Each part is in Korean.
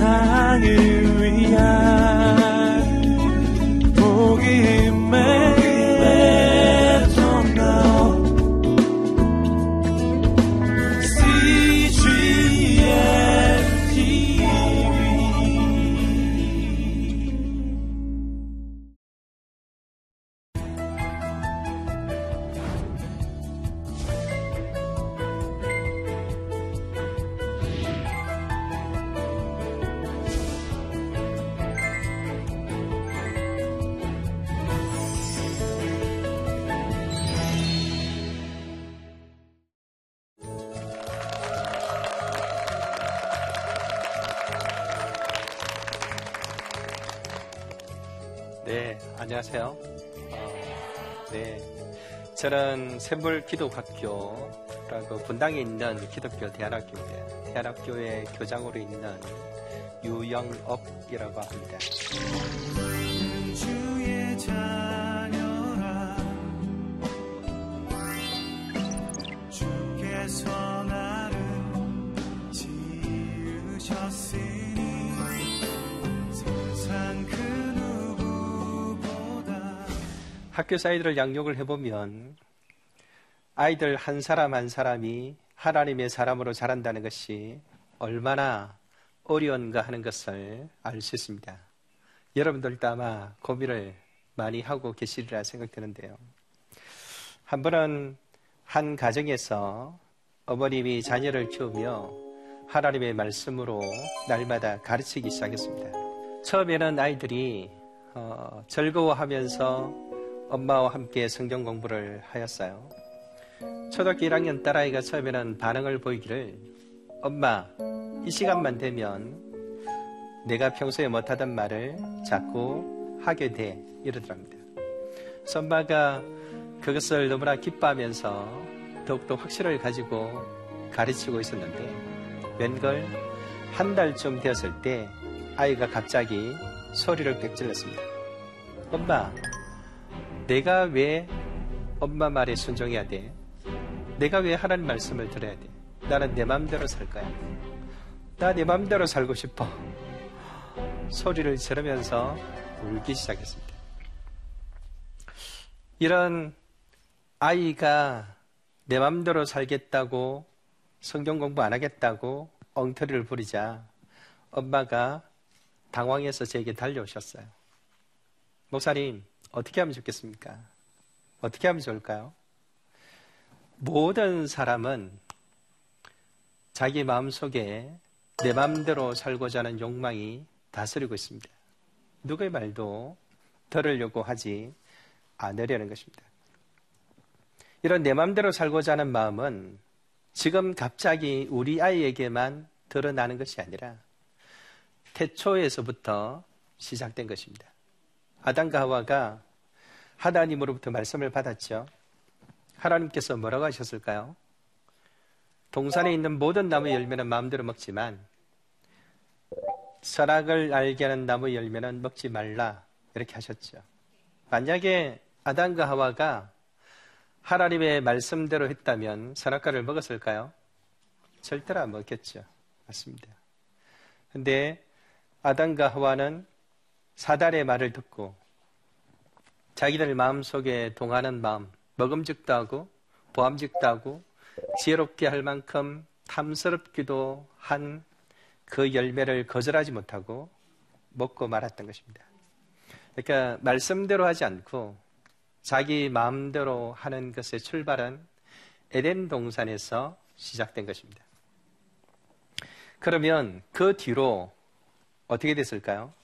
세상을 샘물기독학교라고 분당에 있는 기독교 대안학교입니다. 대안학교의 교장으로 있는 유영업이라고 합니다. 학교에서 아이들을 양육을 해보면 아이들 한 사람 한 사람이 하나님의 사람으로 자란다는 것이 얼마나 어려운가 하는 것을 알 수 있습니다. 여러분들도 아마 고민을 많이 하고 계시리라 생각되는데요. 한 번은 한 가정에서 어머님이 자녀를 키우며 하나님의 말씀으로 날마다 가르치기 시작했습니다. 처음에는 아이들이 어, 즐거워하면서 엄마와 함께 성경 공부를 하였어요. 초등학교 1학년 딸아이가 처음에는 반응을 보이기를 엄마, 이 시간만 되면 내가 평소에 못하던 말을 자꾸 하게 돼 이러더랍니다. 엄마가 그것을 너무나 기뻐하면서 더욱더 확신을 가지고 가르치고 있었는데 웬걸 한 달쯤 되었을 때 아이가 갑자기 소리를 빽질렀습니다. 엄마, 내가 왜 엄마 말에 순종해야 돼? 내가 왜 하나님 말씀을 들어야 돼? 나는 내 마음대로 살 거야. 나 내 마음대로 살고 싶어. 소리를 지르면서 울기 시작했습니다. 이런 아이가 내 마음대로 살겠다고 성경 공부 안 하겠다고 엉터리를 부리자 엄마가 당황해서 제게 달려오셨어요. 목사님, 어떻게 하면 좋겠습니까? 어떻게 하면 좋을까요? 모든 사람은 자기 마음 속에 내 마음대로 살고자 하는 욕망이 다스리고 있습니다. 누구의 말도 들으려고 하지 않으려는 것입니다. 이런 내 마음대로 살고자 하는 마음은 지금 갑자기 우리 아이에게만 드러나는 것이 아니라 태초에서부터 시작된 것입니다. 아담과 하와가 하나님으로부터 말씀을 받았죠. 하나님께서 뭐라고 하셨을까요? 동산에 있는 모든 나무 열매는 마음대로 먹지만 선악을 알게 하는 나무 열매는 먹지 말라 이렇게 하셨죠. 만약에 아담과 하와가 하나님의 말씀대로 했다면 선악과를 먹었을까요? 절대로 안 먹겠죠. 맞습니다. 근데 아담과 하와는 사달의 말을 듣고 자기들 마음속에 동하는 마음, 먹음직도 하고 보암직도 하고 지혜롭게 할 만큼 탐스럽기도 한 그 열매를 거절하지 못하고 먹고 말았던 것입니다. 그러니까 말씀대로 하지 않고 자기 마음대로 하는 것의 출발은 에덴 동산에서 시작된 것입니다. 그러면 그 뒤로 어떻게 됐을까요?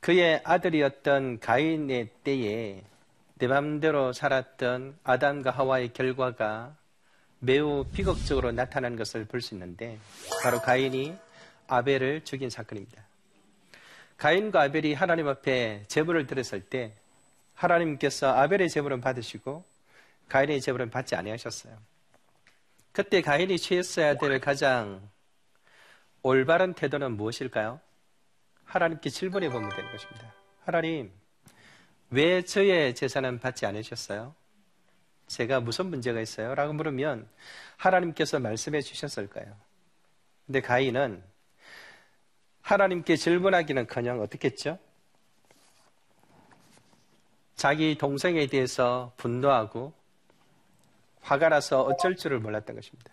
그의 아들이었던 가인의 때에 내 맘대로 살았던 아담과 하와의 결과가 매우 비극적으로 나타난 것을 볼 수 있는데 바로 가인이 아벨을 죽인 사건입니다. 가인과 아벨이 하나님 앞에 제물을 드렸을 때 하나님께서 아벨의 제물은 받으시고 가인의 제물은 받지 아니하셨어요. 그때 가인이 취했어야 될 가장 올바른 태도는 무엇일까요? 하나님께 질문해 보면 되는 것입니다. 하나님, 왜 저의 재산은 받지 않으셨어요? 제가 무슨 문제가 있어요? 라고 물으면 하나님께서 말씀해 주셨을까요? 근데 가인은 하나님께 질문하기는 커녕 어떻게 했죠? 자기 동생에 대해서 분노하고 화가 나서 어쩔 줄을 몰랐던 것입니다.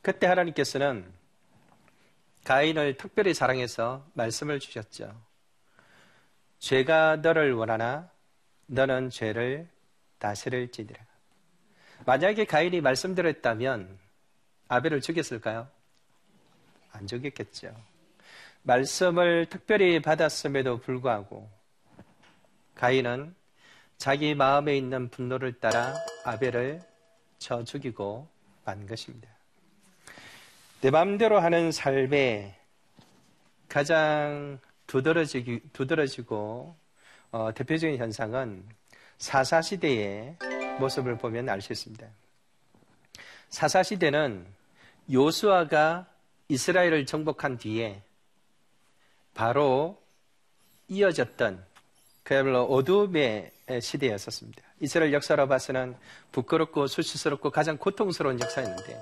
그때 하나님께서는 가인을 특별히 사랑해서 말씀을 주셨죠. 죄가 너를 원하나 너는 죄를 다스릴지니라. 만약에 가인이 말씀드렸다면 아벨을 죽였을까요? 안 죽였겠죠. 말씀을 특별히 받았음에도 불구하고 가인은 자기 마음에 있는 분노를 따라 아벨을 쳐 죽이고 만 것입니다. 내 마음대로 하는 삶에 가장 두드러지기, 두드러지고 어, 대표적인 현상은 사사시대의 모습을 보면 알 수 있습니다. 사사시대는 요수아가 이스라엘을 정복한 뒤에 바로 이어졌던 그야말로 어둠의 시대였었습니다. 이스라엘 역사로 봐서는 부끄럽고 수치스럽고 가장 고통스러운 역사였는데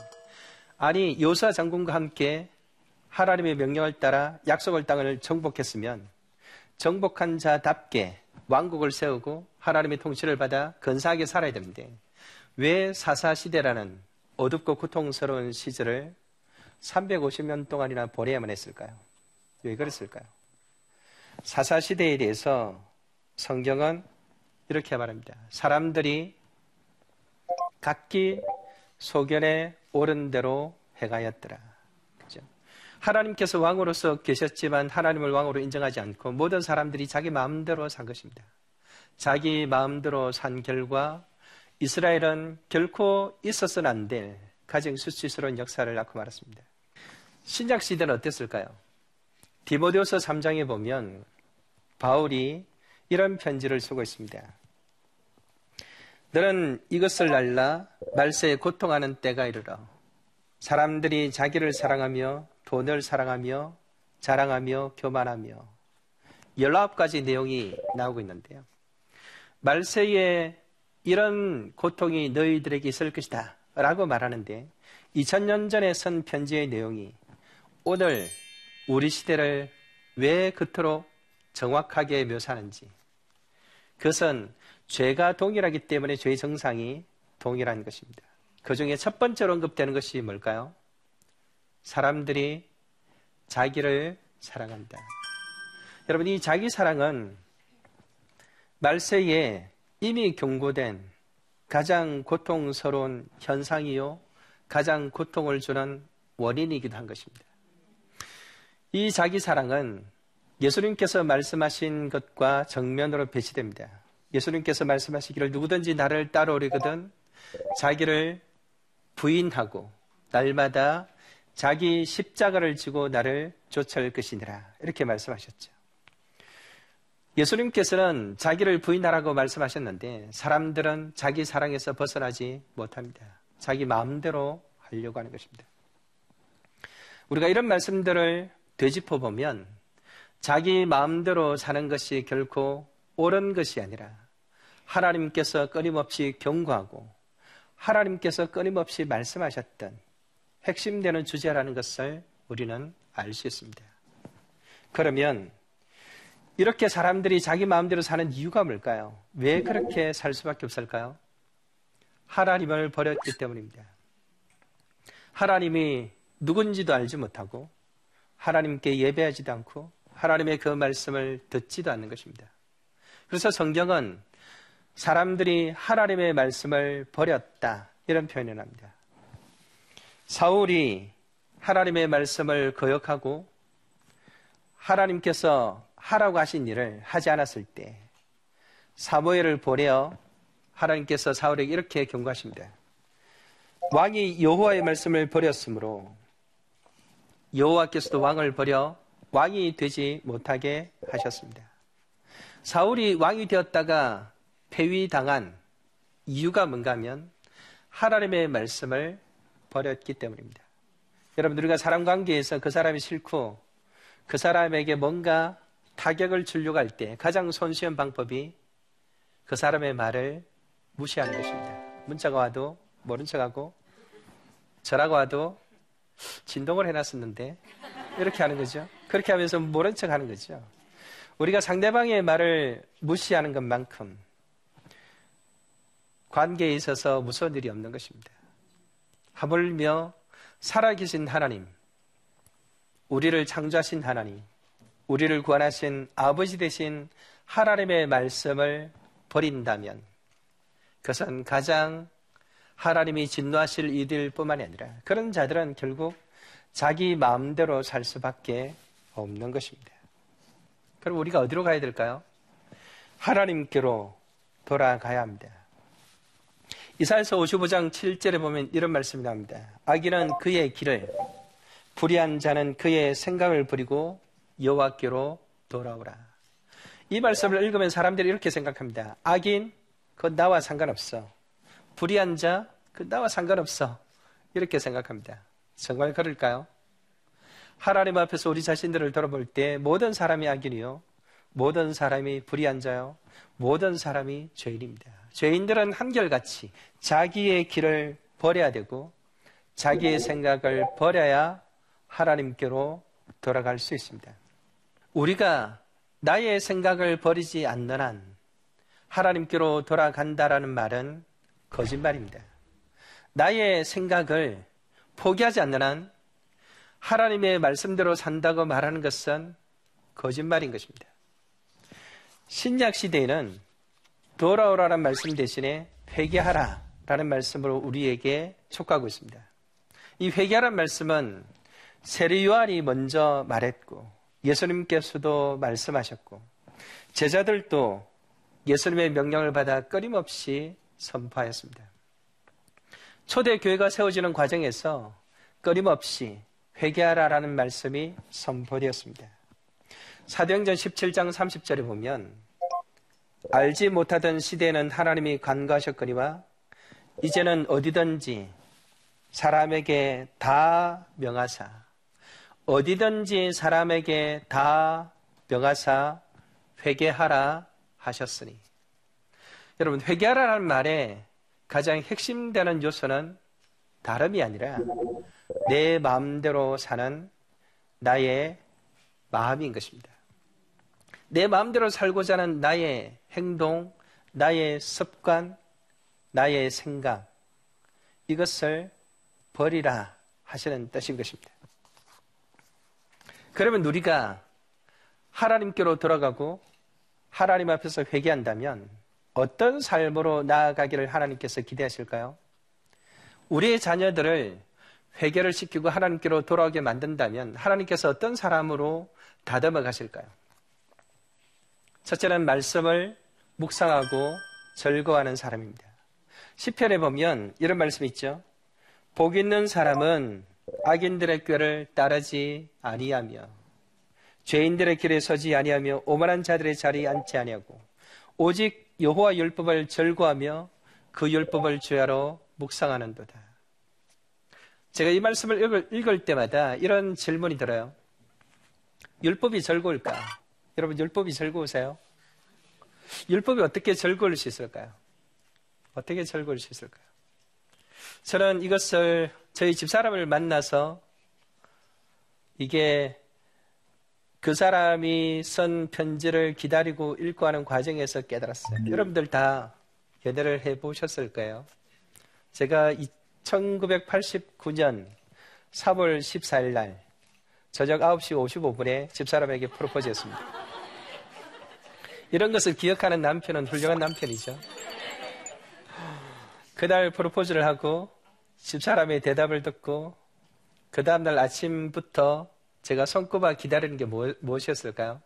아니 요사 장군과 함께 하나님의 명령을 따라 약속을 땅을 정복했으면 정복한 자답게 왕국을 세우고 하나님의 통치를 받아 근사하게 살아야 되는데 왜 사사시대라는 어둡고 고통스러운 시절을 350년 동안이나 보내야만 했을까요? 왜 그랬을까요? 사사시대에 대해서 성경은 이렇게 말합니다. 사람들이 각기 소견에 옳은 대로 행하였더라. 하나님께서 왕으로서 계셨지만 하나님을 왕으로 인정하지 않고 모든 사람들이 자기 마음대로 산 것입니다. 자기 마음대로 산 결과 이스라엘은 결코 있어서는 안 될 가정 수치스러운 역사를 낳고 말았습니다. 신약 시대는 어땠을까요? 디모데후서 3장에 보면 바울이 이런 편지를 쓰고 있습니다. 너는 이것을 알라 말세에 고통하는 때가 이르러 사람들이 자기를 사랑하며 돈을 사랑하며 자랑하며 교만하며 열아홉 가지 내용이 나오고 있는데요. 말세에 이런 고통이 너희들에게 있을 것이다 라고 말하는데 2000년 전에 쓴 편지의 내용이 오늘 우리 시대를 왜 그토록 정확하게 묘사하는지 그것은 죄가 동일하기 때문에 죄의 정상이 동일한 것입니다. 그 중에 첫 번째로 언급되는 것이 뭘까요? 사람들이 자기를 사랑한다. 여러분, 이 자기 사랑은 말세에 이미 경고된 가장 고통스러운 현상이요, 가장 고통을 주는 원인이기도 한 것입니다. 이 자기 사랑은 예수님께서 말씀하신 것과 정면으로 배치됩니다. 예수님께서 말씀하시기를 누구든지 나를 따라오려거든 자기를 부인하고 날마다 자기 십자가를 지고 나를 쫓아올 것이니라. 이렇게 말씀하셨죠. 예수님께서는 자기를 부인하라고 말씀하셨는데 사람들은 자기 사랑에서 벗어나지 못합니다. 자기 마음대로 하려고 하는 것입니다. 우리가 이런 말씀들을 되짚어 보면 자기 마음대로 사는 것이 결코 옳은 것이 아니라 하나님께서 끊임없이 경고하고 하나님께서 끊임없이 말씀하셨던 핵심되는 주제라는 것을 우리는 알 수 있습니다. 그러면 이렇게 사람들이 자기 마음대로 사는 이유가 뭘까요? 왜 그렇게 살 수밖에 없을까요? 하나님을 버렸기 때문입니다. 하나님이 누군지도 알지 못하고 하나님께 예배하지도 않고 하나님의 그 말씀을 듣지도 않는 것입니다. 그래서 성경은 사람들이 하나님의 말씀을 버렸다. 이런 표현을 합니다. 사울이 하나님의 말씀을 거역하고 하나님께서 하라고 하신 일을 하지 않았을 때 사무엘을 보내어 하나님께서 사울에게 이렇게 경고하십니다. 왕이 여호와의 말씀을 버렸으므로 여호와께서도 왕을 버려 왕이 되지 못하게 하셨습니다. 사울이 왕이 되었다가 폐위당한 이유가 뭔가 하면 하나님의 말씀을 버렸기 때문입니다. 여러분, 우리가 사람 관계에서 그 사람이 싫고 그 사람에게 뭔가 타격을 주려고 할 때 가장 손쉬운 방법이 그 사람의 말을 무시하는 것입니다. 문자가 와도 모른 척하고 저라고 와도 진동을 해놨었는데 이렇게 하는 거죠. 그렇게 하면서 모른 척 하는 거죠. 우리가 상대방의 말을 무시하는 것만큼 관계에 있어서 무서운 일이 없는 것입니다. 하물며 살아계신 하나님, 우리를 창조하신 하나님, 우리를 구원하신 아버지 되신 하나님의 말씀을 버린다면 그것은 가장 하나님이 진노하실 이들 뿐만이 아니라 그런 자들은 결국 자기 마음대로 살 수밖에 없는 것입니다. 그럼 우리가 어디로 가야 될까요? 하나님께로 돌아가야 합니다. 이사에서 55장 7절에 보면 이런 말씀이 나옵니다. 악인은 그의 길을, 불의한 자는 그의 생각을 버리고 여호와께로 돌아오라. 이 말씀을 읽으면 사람들이 이렇게 생각합니다. 악인, 그 나와 상관없어. 불의한 자, 그 나와 상관없어. 이렇게 생각합니다. 정말 그럴까요? 하나님 앞에서 우리 자신들을 돌아볼 때 모든 사람이 악인이요. 모든 사람이 불의한 자요. 모든 사람이 죄인입니다. 죄인들은 한결같이 자기의 길을 버려야 되고 자기의 생각을 버려야 하나님께로 돌아갈 수 있습니다. 우리가 나의 생각을 버리지 않는 한 하나님께로 돌아간다라는 말은 거짓말입니다. 나의 생각을 포기하지 않는 한 하나님의 말씀대로 산다고 말하는 것은 거짓말인 것입니다. 신약 시대에는 돌아오라는 말씀 대신에 회개하라라는 말씀으로 우리에게 촉구하고 있습니다. 이 회개하라는 말씀은 세례 요한이 먼저 말했고 예수님께서도 말씀하셨고 제자들도 예수님의 명령을 받아 끊임없이 선포하였습니다. 초대 교회가 세워지는 과정에서 끊임없이 회개하라라는 말씀이 선포되었습니다. 사도행전 17장 30절에 보면 알지 못하던 시대에는 하나님이 간과하셨거니와 이제는 어디든지 사람에게 다 명하사 어디든지 사람에게 다 명하사 회개하라 하셨으니 여러분 회개하라는 말에 가장 핵심되는 요소는 다름이 아니라 내 마음대로 사는 나의 마음인 것입니다. 내 마음대로 살고자 하는 나의 행동, 나의 습관, 나의 생각, 이것을 버리라 하시는 뜻인 것입니다. 그러면 우리가 하나님께로 돌아가고 하나님 앞에서 회개한다면 어떤 삶으로 나아가기를 하나님께서 기대하실까요? 우리의 자녀들을 회개를 시키고 하나님께로 돌아오게 만든다면 하나님께서 어떤 사람으로 다듬어 가실까요? 첫째는 말씀을 묵상하고 절거하는 사람입니다. 시편에 보면 이런 말씀이 있죠. 복 있는 사람은 악인들의 꾀를 따르지 아니하며 죄인들의 길에 서지 아니하며 오만한 자들의 자리에 앉지 아니하고 오직 여호와 율법을 절거하며 그 율법을 주야로 묵상하는도다. 제가 이 말씀을 읽을, 읽을 때마다 이런 질문이 들어요. 율법이 즐거울까? 여러분, 율법이 즐거우세요? 율법이 어떻게 즐거울 수 있을까요? 어떻게 즐거울 수 있을까요? 저는 이것을 저희 집사람을 만나서 이게 그 사람이 쓴 편지를 기다리고 읽고 하는 과정에서 깨달았어요. 음. 여러분들 다 연애를 해 보셨을 거예요. 제가 1989년 3월 14일 날 저녁 9시 55분에 집사람에게 프로포즈 했습니다. 이런 것을 기억하는 남편은 훌륭한 남편이죠. 그날 프로포즈를 하고 집사람의 대답을 듣고 그 다음날 아침부터 제가 손꼽아 기다리는 게 뭐, 무엇이었을까요?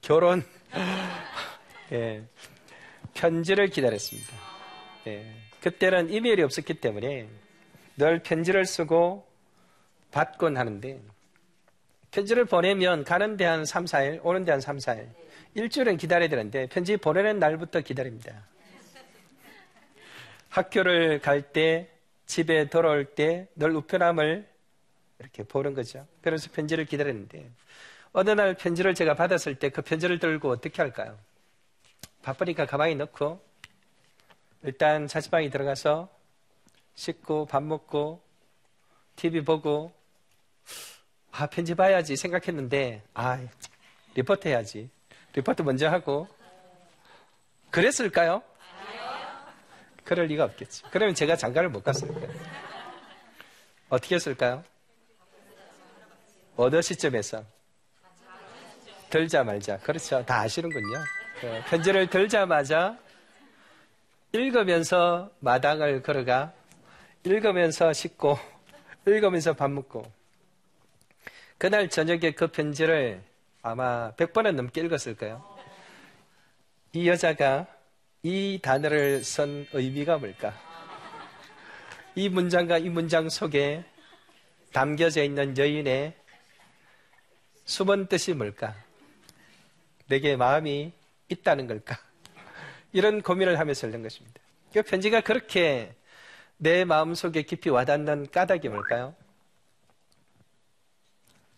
결혼. 예. 편지를 기다렸습니다. 예. 그때는 이메일이 없었기 때문에 늘 편지를 쓰고 받곤 하는데 편지를 보내면 가는 데 한 3, 4일, 오는 데 한 3, 4일. 일주일은 기다려야 되는데 편지 보내는 날부터 기다립니다. 학교를 갈 때, 집에 돌아올 때 늘 우편함을 이렇게 보는 거죠. 그래서 편지를 기다렸는데 어느 날 편지를 제가 받았을 때 그 편지를 들고 어떻게 할까요? 바쁘니까 가방에 넣고 일단 자취방에 들어가서 씻고 밥 먹고 TV 보고 아, 편집해야지 생각했는데, 아, 리포트 해야지. 리포트 먼저 하고. 그랬을까요? 그럴 리가 없겠지. 그러면 제가 장가를 못 갔을 거예요. 어떻게 했을까요? 어느 시점에서? 들자 말자. 그렇죠. 다 아시는군요. 그 편지를 들자마자 읽으면서 마당을 걸어가, 읽으면서 씻고, 읽으면서 밥 먹고. 그날 저녁에 그 편지를 아마 100번은 넘게 읽었을 거예요. 이 여자가 이 단어를 쓴 의미가 뭘까? 이 문장과 이 문장 속에 담겨져 있는 여인의 숨은 뜻이 뭘까? 내게 마음이 있다는 걸까? 이런 고민을 하면서 읽는 것입니다. 그 편지가 그렇게 내 마음 속에 깊이 와닿는 까닭이 뭘까요?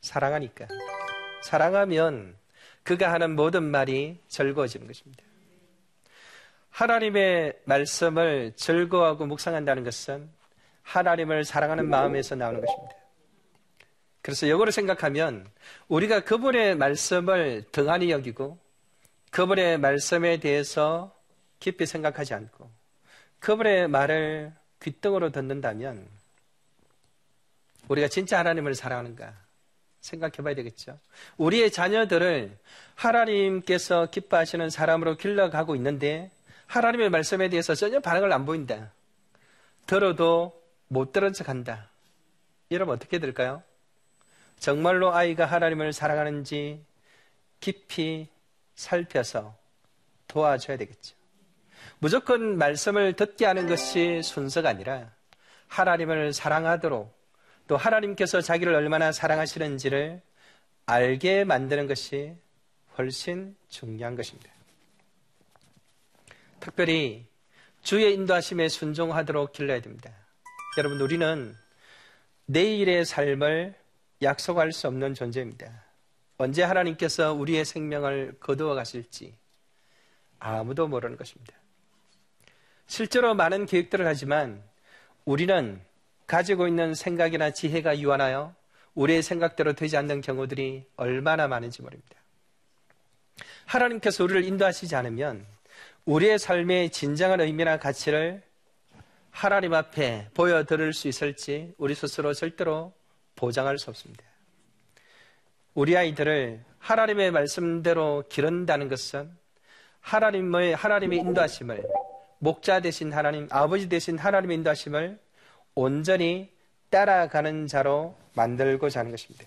사랑하니까. 사랑하면 그가 하는 모든 말이 즐거워지는 것입니다. 하나님의 말씀을 즐거워하고 묵상한다는 것은 하나님을 사랑하는 마음에서 나오는 것입니다. 그래서 역으로 생각하면 우리가 그분의 말씀을 등한히 여기고 그분의 말씀에 대해서 깊이 생각하지 않고 그분의 말을 귓등으로 듣는다면 우리가 진짜 하나님을 사랑하는가 생각해 봐야 되겠죠. 우리의 자녀들을 하나님께서 기뻐하시는 사람으로 길러가고 있는데 하나님의 말씀에 대해서 전혀 반응을 안 보인다. 들어도 못 들은 척 한다. 이러면 어떻게 될까요? 정말로 아이가 하나님을 사랑하는지 깊이 살펴서 도와줘야 되겠죠. 무조건 말씀을 듣게 하는 것이 순서가 아니라 하나님을 사랑하도록 또 하나님께서 자기를 얼마나 사랑하시는지를 알게 만드는 것이 훨씬 중요한 것입니다. 특별히 주의 인도하심에 순종하도록 길러야 됩니다. 여러분, 우리는 내일의 삶을 약속할 수 없는 존재입니다. 언제 하나님께서 우리의 생명을 거두어 가실지 아무도 모르는 것입니다. 실제로 많은 계획들을 하지만 우리는 가지고 있는 생각이나 지혜가 유한하여 우리의 생각대로 되지 않는 경우들이 얼마나 많은지 모릅니다. 하나님께서 우리를 인도하시지 않으면 우리의 삶의 진정한 의미나 가치를 하나님 앞에 보여드릴 수 있을지 우리 스스로 절대로 보장할 수 없습니다. 우리 아이들을 하나님의 말씀대로 기른다는 것은 하나님의, 하나님의 인도하심을, 목자 되신 하나님, 아버지 되신 하나님의 인도하심을 온전히 따라가는 자로 만들고자 하는 것입니다.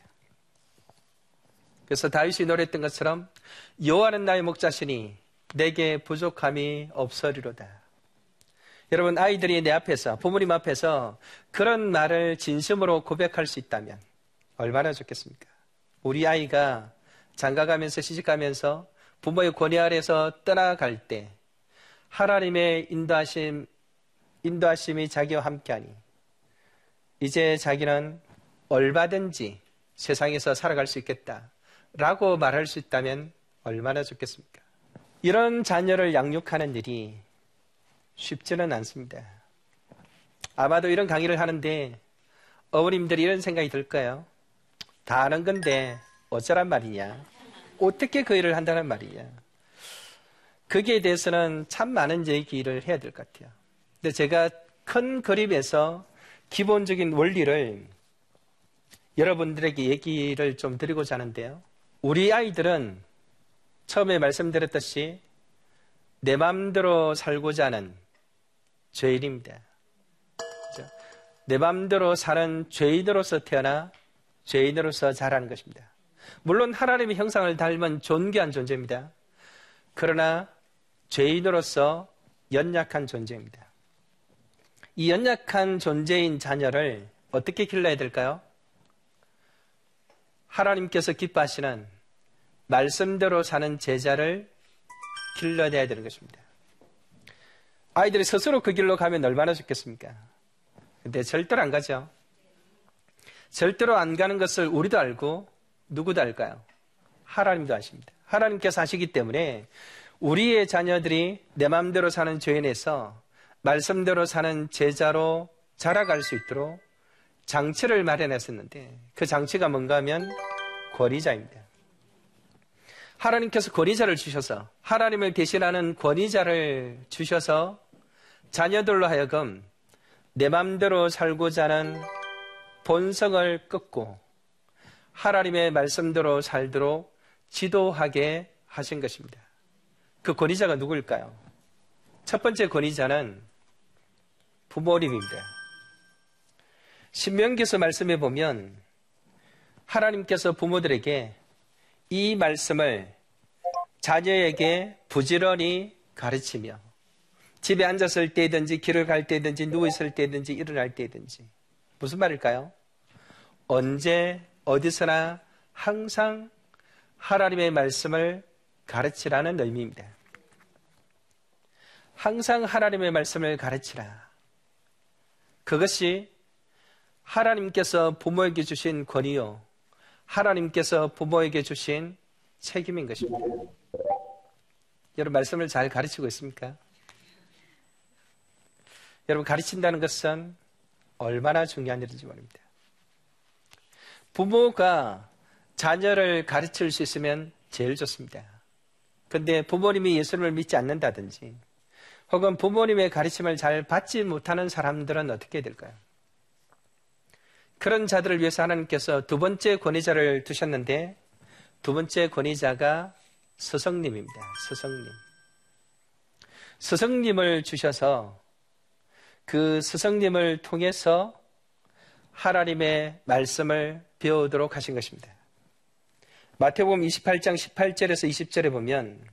그래서 다윗이 노래했던 것처럼 여호와는 나의 목자시니 내게 부족함이 없으리로다. 여러분 아이들이 내 앞에서 부모님 앞에서 그런 말을 진심으로 고백할 수 있다면 얼마나 좋겠습니까? 우리 아이가 장가가면서 시집가면서 부모의 권위 아래서 떠나갈 때 하나님의 인도하심 인도하심이 자기와 함께하니 이제 자기는 얼마든지 세상에서 살아갈 수 있겠다라고 말할 수 있다면 얼마나 좋겠습니까? 이런 자녀를 양육하는 일이 쉽지는 않습니다. 아마도 이런 강의를 하는데 어머님들이 이런 생각이 들 거예요. 다 아는 건데 어쩌란 말이냐. 어떻게 그 일을 한다는 말이냐. 거기에 대해서는 참 많은 얘기를 해야 될 것 같아요. 근데 제가 큰 그림에서 기본적인 원리를 여러분들에게 얘기를 좀 드리고자 하는데요. 우리 아이들은 처음에 말씀드렸듯이 내 마음대로 살고자 하는 죄인입니다. 내 마음대로 사는 죄인으로서 태어나 죄인으로서 자라는 것입니다. 물론 하나님의 형상을 닮은 존귀한 존재입니다. 그러나 죄인으로서 연약한 존재입니다. 이 연약한 존재인 자녀를 어떻게 길러야 될까요? 하나님께서 기뻐하시는 말씀대로 사는 제자를 길러내야 되는 것입니다. 아이들이 스스로 그 길로 가면 얼마나 좋겠습니까? 근데 절대로 안 가죠. 절대로 안 가는 것을 우리도 알고 누구도 알까요? 하나님도 아십니다. 하나님께서 아시기 때문에 우리의 자녀들이 내 마음대로 사는 죄인에서 말씀대로 사는 제자로 자라갈 수 있도록 장치를 마련했었는데 그 장치가 뭔가 하면 권위자입니다. 하나님께서 권위자를 주셔서 하나님을 대신하는 권위자를 주셔서 자녀들로 하여금 내 맘대로 살고자 하는 본성을 끊고 하나님의 말씀대로 살도록 지도하게 하신 것입니다. 그 권위자가 누구일까요? 첫 번째 권위자는 부모님입니다. 신명기서 말씀해 보면 하나님께서 부모들에게 이 말씀을 자녀에게 부지런히 가르치며 집에 앉았을 때든지 길을 갈 때든지 누워 있을 때든지 일어날 때든지 무슨 말일까요? 언제 어디서나 항상 하나님의 말씀을 가르치라는 의미입니다. 항상 하나님의 말씀을 가르치라. 그것이 하나님께서 부모에게 주신 권위요. 하나님께서 부모에게 주신 책임인 것입니다. 여러분 말씀을 잘 가르치고 있습니까? 여러분 가르친다는 것은 얼마나 중요한 일인지 모릅니다. 부모가 자녀를 가르칠 수 있으면 제일 좋습니다. 근데 부모님이 예수님을 믿지 않는다든지 혹은 부모님의 가르침을 잘 받지 못하는 사람들은 어떻게 될까요? 그런 자들을 위해서 하나님께서 두 번째 권위자를 두셨는데 두 번째 권위자가 스승님입니다. 스승님. 스승님을 주셔서 그 스승님을 통해서 하나님의 말씀을 배우도록 하신 것입니다. 마태복음 28장 18절에서 20절에 보면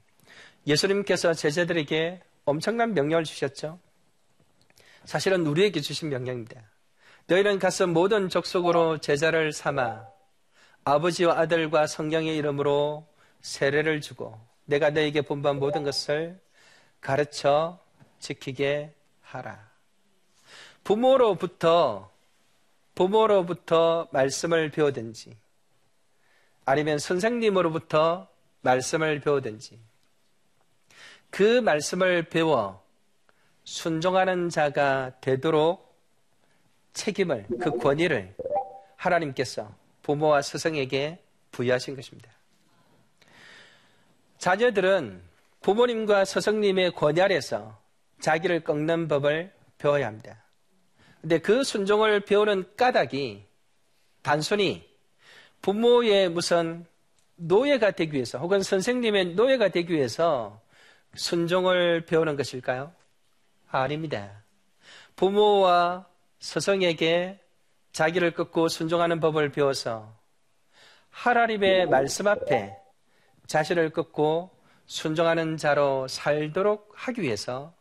예수님께서 제자들에게 엄청난 명령을 주셨죠. 사실은 우리에게 주신 명령입니다. 너희는 가서 모든 족속으로 제자를 삼아 아버지와 아들과 성령의 이름으로 세례를 주고 내가 너에게 본반 모든 것을 가르쳐 지키게 하라. 부모로부터 부모로부터 말씀을 배우든지 아니면 선생님으로부터 말씀을 배우든지 그 말씀을 배워 순종하는 자가 되도록 책임을, 그 권위를 하나님께서 부모와 스승에게 부여하신 것입니다. 자녀들은 부모님과 스승님의 권위 아래서 자기를 꺾는 법을 배워야 합니다. 근데 그 순종을 배우는 까닭이 단순히 부모의 무슨 노예가 되기 위해서 혹은 선생님의 노예가 되기 위해서 순종을 배우는 것일까요? 아닙니다. 부모와 스승에게 자기를 끊고 순종하는 법을 배워서 하나님의 말씀 앞에 자신을 끊고 순종하는 자로 살도록 하기 위해서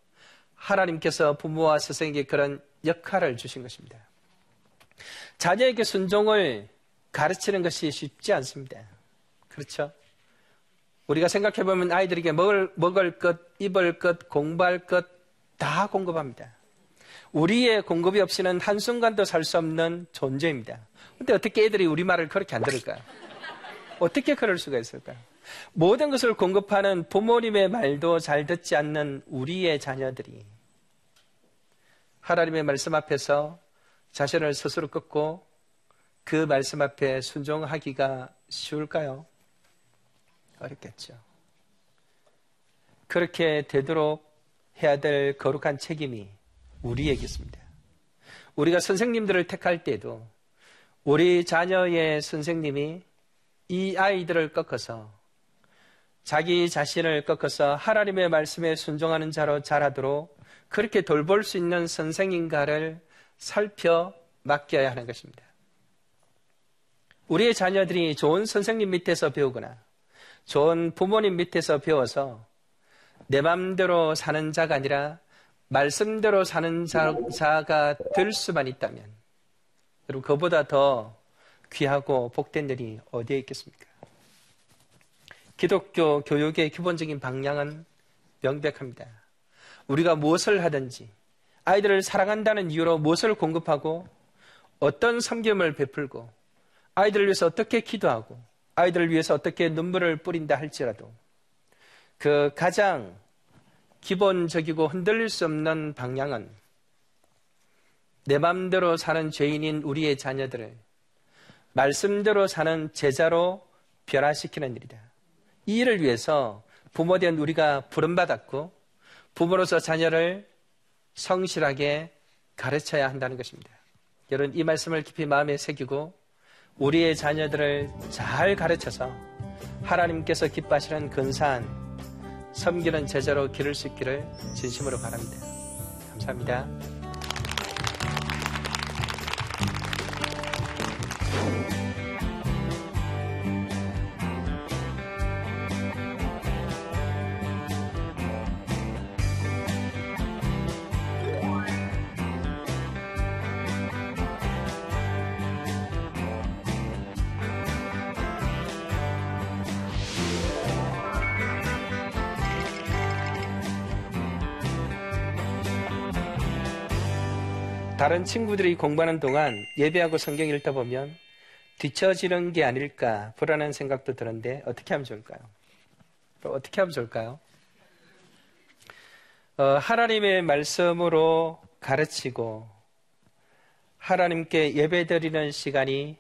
하나님께서 부모와 스승에게 그런 역할을 주신 것입니다. 자녀에게 순종을 가르치는 것이 쉽지 않습니다. 그렇죠? 우리가 생각해보면 아이들에게 먹을, 먹을 것, 입을 것, 공부할 것 다 공급합니다. 우리의 공급이 없이는 한순간도 살 수 없는 존재입니다. 근데 어떻게 애들이 우리 말을 그렇게 안 들을까요? 어떻게 그럴 수가 있을까요? 모든 것을 공급하는 부모님의 말도 잘 듣지 않는 우리의 자녀들이 하나님의 말씀 앞에서 자신을 스스로 끊고 그 말씀 앞에 순종하기가 쉬울까요? 어렵겠죠. 그렇게 되도록 해야 될 거룩한 책임이 우리에게 있습니다. 우리가 선생님들을 택할 때도 우리 자녀의 선생님이 이 아이들을 꺾어서 자기 자신을 꺾어서 하나님의 말씀에 순종하는 자로 자라도록 그렇게 돌볼 수 있는 선생인가를 살펴 맡겨야 하는 것입니다. 우리의 자녀들이 좋은 선생님 밑에서 배우거나 좋은 부모님 밑에서 배워서 내 맘대로 사는 자가 아니라 말씀대로 사는 자, 가 될 수만 있다면 여러분 그보다 더 귀하고 복된 일이 어디에 있겠습니까? 기독교 교육의 기본적인 방향은 명백합니다. 우리가 무엇을 하든지 아이들을 사랑한다는 이유로 무엇을 공급하고 어떤 섬김을 베풀고 아이들을 위해서 어떻게 기도하고 아이들을 위해서 어떻게 눈물을 뿌린다 할지라도 그 가장 기본적이고 흔들릴 수 없는 방향은 내 맘대로 사는 죄인인 우리의 자녀들을 말씀대로 사는 제자로 변화시키는 일이다. 이 일을 위해서 부모된 우리가 부름받았고 부모로서 자녀를 성실하게 가르쳐야 한다는 것입니다. 여러분 이 말씀을 깊이 마음에 새기고 우리의 자녀들을 잘 가르쳐서 하나님께서 기뻐하시는 근사한 섬기는 제자로 기를 수 있기를 진심으로 바랍니다. 감사합니다. 다른 친구들이 공부하는 동안 예배하고 성경 읽다 보면 뒤처지는 게 아닐까 불안한 생각도 드는데 어떻게 하면 좋을까요? 어떻게 하면 좋을까요? 어, 하나님의 말씀으로 가르치고 하나님께 예배드리는 시간이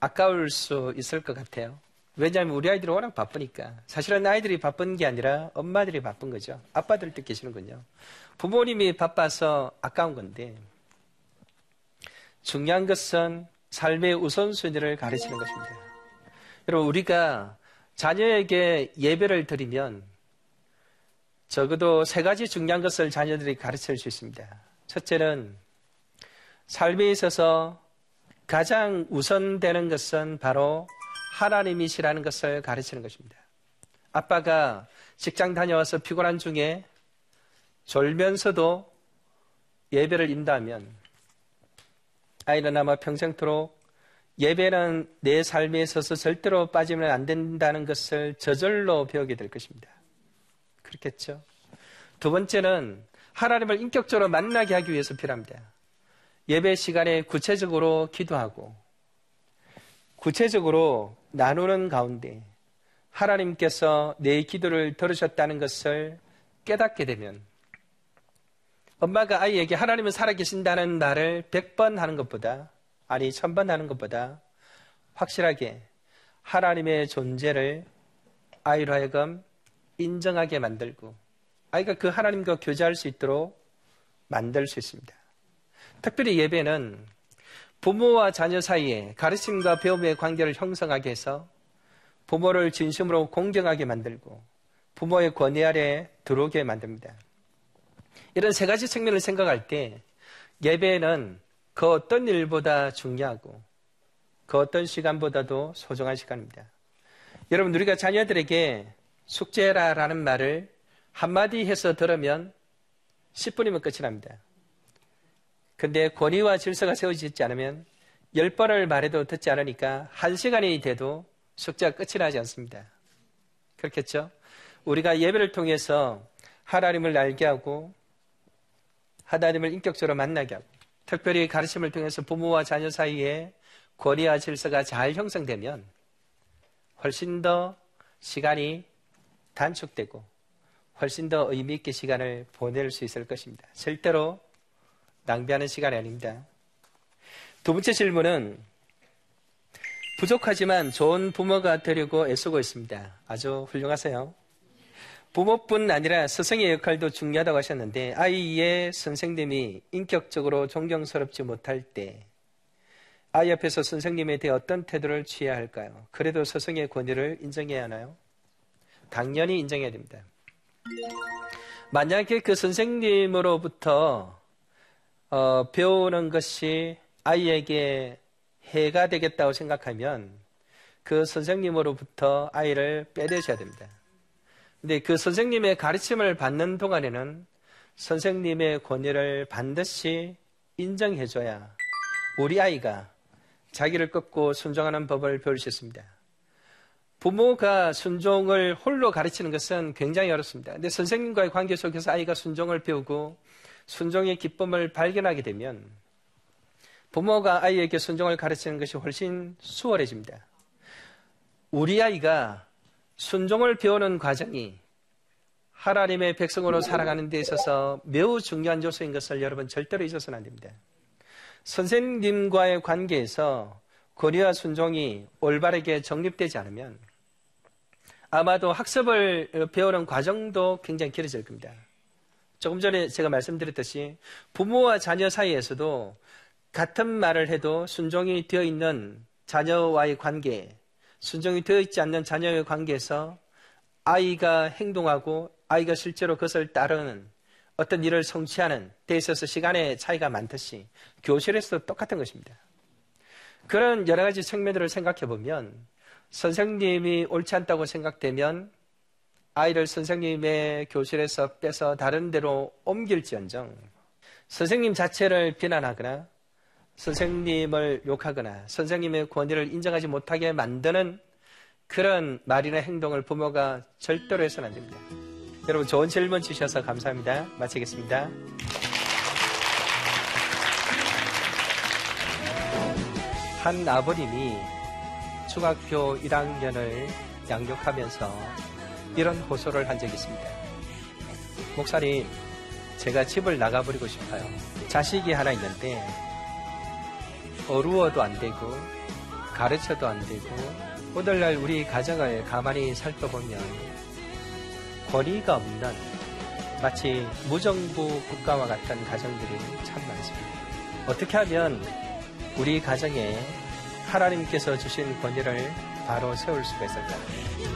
아까울 수 있을 것 같아요. 왜냐하면 우리 아이들이 워낙 바쁘니까. 사실은 아이들이 바쁜 게 아니라 엄마들이 바쁜 거죠. 아빠들 도 계시는군요. 부모님이 바빠서 아까운 건데 중요한 것은 삶의 우선순위를 가르치는 것입니다. 여러분 우리가 자녀에게 예배를 드리면 적어도 세 가지 중요한 것을 자녀들이 가르칠 수 있습니다. 첫째는 삶에 있어서 가장 우선되는 것은 바로 하나님이시라는 것을 가르치는 것입니다. 아빠가 직장 다녀와서 피곤한 중에 졸면서도 예배를 인다면 아이는 아마 평생토록 예배는 내 삶에 있어서 절대로 빠지면 안 된다는 것을 저절로 배우게 될 것입니다. 그렇겠죠? 두 번째는 하나님을 인격적으로 만나게 하기 위해서 필요합니다. 예배 시간에 구체적으로 기도하고 구체적으로 나누는 가운데 하나님께서 내 기도를 들으셨다는 것을 깨닫게 되면 엄마가 아이에게 하나님은 살아계신다는 말을 100번 하는 것보다, 아니, 1000번 하는 것보다 확실하게 하나님의 존재를 아이로 하여금 인정하게 만들고, 아이가 그 하나님과 교제할 수 있도록 만들 수 있습니다. 특별히 예배는 부모와 자녀 사이에 가르침과 배움의 관계를 형성하게 해서 부모를 진심으로 공경하게 만들고 부모의 권위 아래 들어오게 만듭니다. 이런 세 가지 측면을 생각할 때 예배는 그 어떤 일보다 중요하고 그 어떤 시간보다도 소중한 시간입니다. 여러분, 우리가 자녀들에게 숙제라라는 말을 한마디 해서 들으면 10분이면 끝이 납니다. 근데 권위와 질서가 세워지지 않으면 10번을 말해도 듣지 않으니까 1시간이 돼도 숙제가 끝이 나지 않습니다. 그렇겠죠? 우리가 예배를 통해서 하나님을 알게 하고 하나님을 인격적으로 만나게 하고 특별히 가르침을 통해서 부모와 자녀 사이에 권위와 질서가 잘 형성되면 훨씬 더 시간이 단축되고 훨씬 더 의미 있게 시간을 보낼 수 있을 것입니다. 절대로 낭비하는 시간이 아닙니다. 두 번째 질문은 부족하지만 좋은 부모가 되려고 애쓰고 있습니다. 아주 훌륭하세요. 부모뿐 아니라 스승의 역할도 중요하다고 하셨는데 아이의 선생님이 인격적으로 존경스럽지 못할 때 아이 앞에서 선생님에 대해 어떤 태도를 취해야 할까요? 그래도 스승의 권위를 인정해야 하나요? 당연히 인정해야 됩니다. 만약에 그 선생님으로부터 어, 배우는 것이 아이에게 해가 되겠다고 생각하면 그 선생님으로부터 아이를 빼내셔야 됩니다. 근데 그 선생님의 가르침을 받는 동안에는 선생님의 권위를 반드시 인정해줘야 우리 아이가 자기를 꺾고 순종하는 법을 배울 수 있습니다. 부모가 순종을 홀로 가르치는 것은 굉장히 어렵습니다. 근데 선생님과의 관계 속에서 아이가 순종을 배우고 순종의 기쁨을 발견하게 되면 부모가 아이에게 순종을 가르치는 것이 훨씬 수월해집니다. 우리 아이가 순종을 배우는 과정이 하나님의 백성으로 살아가는 데 있어서 매우 중요한 요소인 것을 여러분 절대로 잊어서는 안 됩니다. 선생님과의 관계에서 권위와 순종이 올바르게 정립되지 않으면 아마도 학습을 배우는 과정도 굉장히 길어질 겁니다. 조금 전에 제가 말씀드렸듯이 부모와 자녀 사이에서도 같은 말을 해도 순종이 되어 있는 자녀와의 관계, 순종이 되어 있지 않는 자녀의 관계에서 아이가 행동하고 아이가 실제로 그것을 따르는 어떤 일을 성취하는 데 있어서 시간의 차이가 많듯이 교실에서도 똑같은 것입니다. 그런 여러 가지 측면들을 생각해 보면 선생님이 옳지 않다고 생각되면 아이를 선생님의 교실에서 빼서 다른 데로 옮길지언정 선생님 자체를 비난하거나 선생님을 욕하거나 선생님의 권위를 인정하지 못하게 만드는 그런 말이나 행동을 부모가 절대로 해서는 안 됩니다. 여러분 좋은 질문 주셔서 감사합니다. 마치겠습니다. 한 아버님이 중학교 1학년을 양육하면서 이런 호소를 한 적이 있습니다. 목사님, 제가 집을 나가버리고 싶어요. 자식이 하나 있는데 어루어도 안 되고 가르쳐도 안 되고 오늘날 우리 가정을 가만히 살펴보면 권위가 없는 마치 무정부 국가와 같은 가정들이 참 많습니다. 어떻게 하면 우리 가정에 하나님께서 주신 권위를 바로 세울 수가 있을까?